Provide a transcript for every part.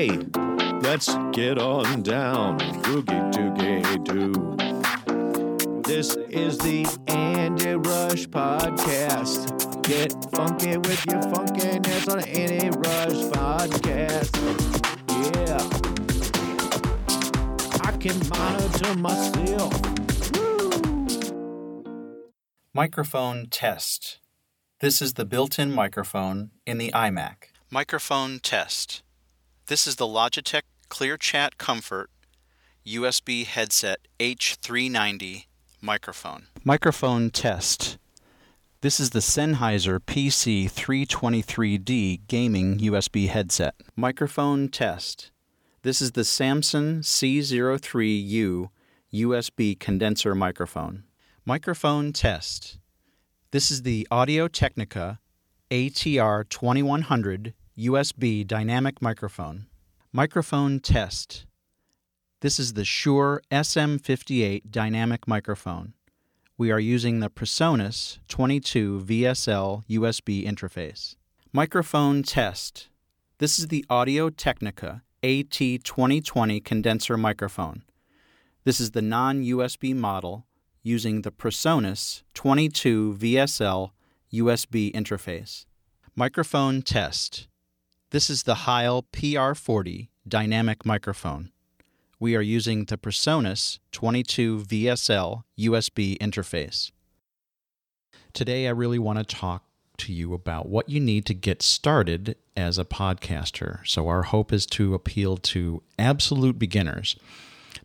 Hey, let's get on down. Boogie doogie doo. This is the Andy Rush Podcast. Get funky with your funkiness on Andy Rush Podcast. Yeah. I can monitor myself. Microphone test. This is the built-in microphone in the iMac. Microphone test. This is the Logitech ClearChat Comfort USB headset H390 microphone. Microphone test. This is the Sennheiser PC323D gaming USB headset. Microphone test. This is the Samson C03U USB condenser microphone. Microphone test. This is the Audio Technica ATR 2100 USB dynamic microphone. Microphone test. This is the Shure SM58 dynamic microphone. We are using the Presonus 22 VSL USB interface. Microphone test. This is the Audio Technica AT2020 condenser microphone. This is the non USB model using the Presonus 22 VSL USB interface. Microphone test. This is the Heil PR40 dynamic microphone. We are using the Presonus 22 VSL USB interface. Today, I really want to talk to you about what you need to get started as a podcaster. So, our hope is to appeal to absolute beginners.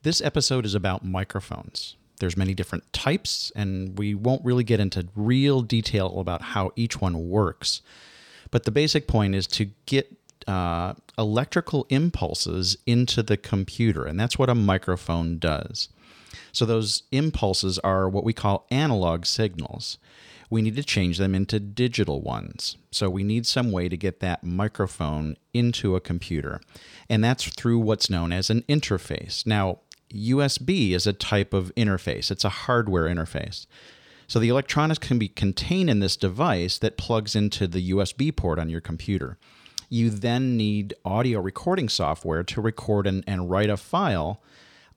This episode is about microphones. There's many different types, and we won't really get into real detail about how each one works. But the basic point is to get uh, electrical impulses into the computer, and that's what a microphone does. So, those impulses are what we call analog signals. We need to change them into digital ones. So, we need some way to get that microphone into a computer, and that's through what's known as an interface. Now, USB is a type of interface, it's a hardware interface. So the electronics can be contained in this device that plugs into the USB port on your computer. You then need audio recording software to record and, and write a file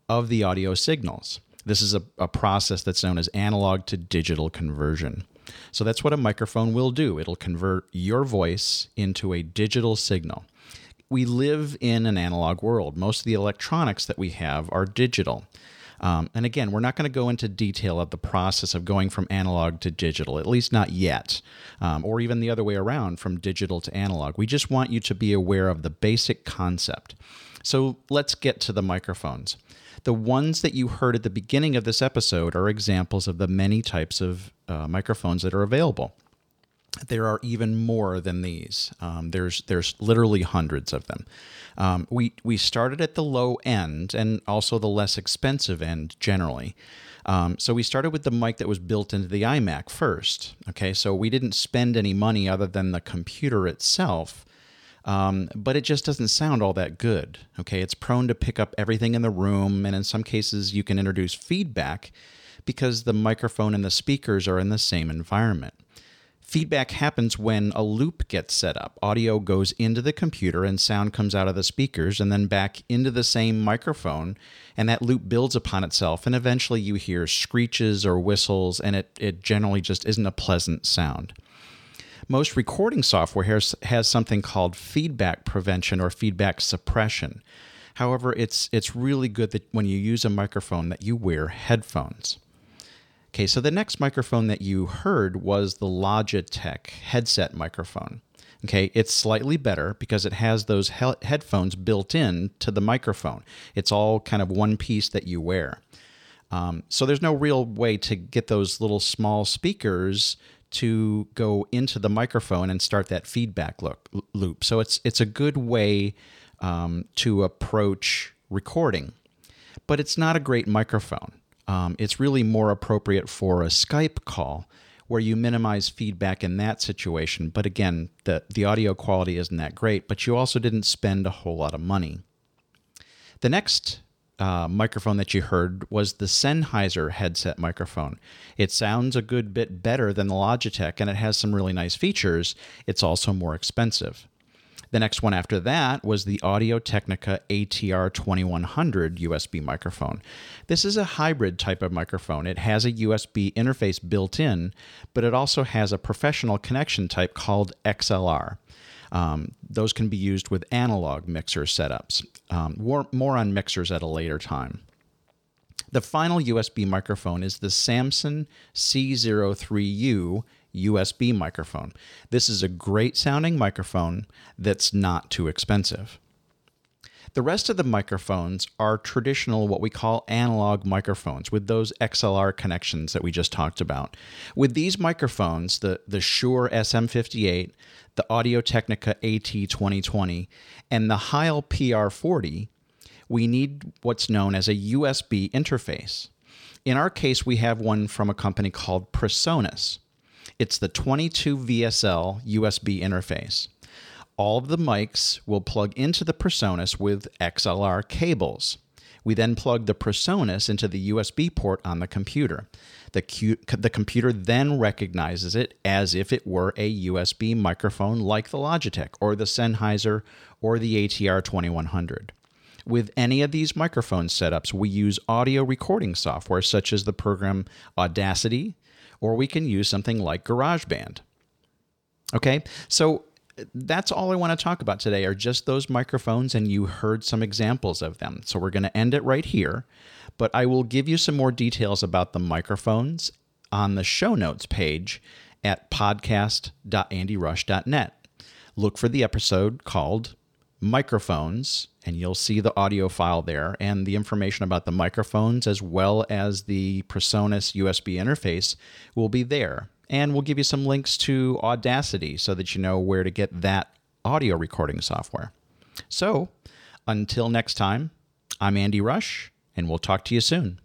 of the audio signals. This is a, a process that's known as analog to digital conversion. So that's what a microphone will do. It'll convert your voice into a digital signal. We live in an analog world. Most of the electronics that we have are digital. Um, and again, we're not going to go into detail of the process of going from analog to digital, at least not yet, um, or even the other way around from digital to analog. We just want you to be aware of the basic concept. So let's get to the microphones. The ones that you heard at the beginning of this episode are examples of the many types of uh, microphones that are available there are even more than these. Um, there's there's literally hundreds of them. Um, we we started at the low end and also the less expensive end generally. Um, so we started with the mic that was built into the iMac first. Okay, so we didn't spend any money other than the computer itself. Um, but it just doesn't sound all that good. Okay, it's prone to pick up everything in the room, and in some cases, you can introduce feedback because the microphone and the speakers are in the same environment. Feedback happens when a loop gets set up. Audio goes into the computer and sound comes out of the speakers and then back into the same microphone. And that loop builds upon itself. And eventually you hear screeches or whistles, and it, it generally just isn't a pleasant sound. Most recording software has, has something called feedback prevention or feedback suppression. However, it's, it's really good that when you use a microphone that you wear headphones. Okay, so the next microphone that you heard was the Logitech headset microphone. Okay, it's slightly better because it has those he- headphones built in to the microphone. It's all kind of one piece that you wear. Um, so there's no real way to get those little small speakers to go into the microphone and start that feedback look, loop. So it's it's a good way um, to approach recording, but it's not a great microphone. Um, it's really more appropriate for a Skype call where you minimize feedback in that situation. But again, the, the audio quality isn't that great, but you also didn't spend a whole lot of money. The next uh, microphone that you heard was the Sennheiser headset microphone. It sounds a good bit better than the Logitech and it has some really nice features. It's also more expensive. The next one after that was the Audio Technica ATR 2100 USB microphone. This is a hybrid type of microphone. It has a USB interface built in, but it also has a professional connection type called XLR. Um, those can be used with analog mixer setups. Um, more, more on mixers at a later time. The final USB microphone is the Samson C03U USB microphone. This is a great sounding microphone that's not too expensive. The rest of the microphones are traditional, what we call analog microphones, with those XLR connections that we just talked about. With these microphones, the, the Shure SM58, the Audio Technica AT2020, and the Heil PR40, we need what's known as a USB interface. In our case, we have one from a company called Presonus. It's the 22 VSL USB interface. All of the mics will plug into the Presonus with XLR cables. We then plug the Presonus into the USB port on the computer. The, Q- the computer then recognizes it as if it were a USB microphone like the Logitech or the Sennheiser or the ATR 2100. With any of these microphone setups, we use audio recording software such as the program Audacity, or we can use something like GarageBand. Okay, so that's all I want to talk about today are just those microphones, and you heard some examples of them. So we're going to end it right here, but I will give you some more details about the microphones on the show notes page at podcast.andyrush.net. Look for the episode called Microphones and you'll see the audio file there and the information about the microphones as well as the Presonus USB interface will be there. And we'll give you some links to Audacity so that you know where to get that audio recording software. So, until next time, I'm Andy Rush, and we'll talk to you soon.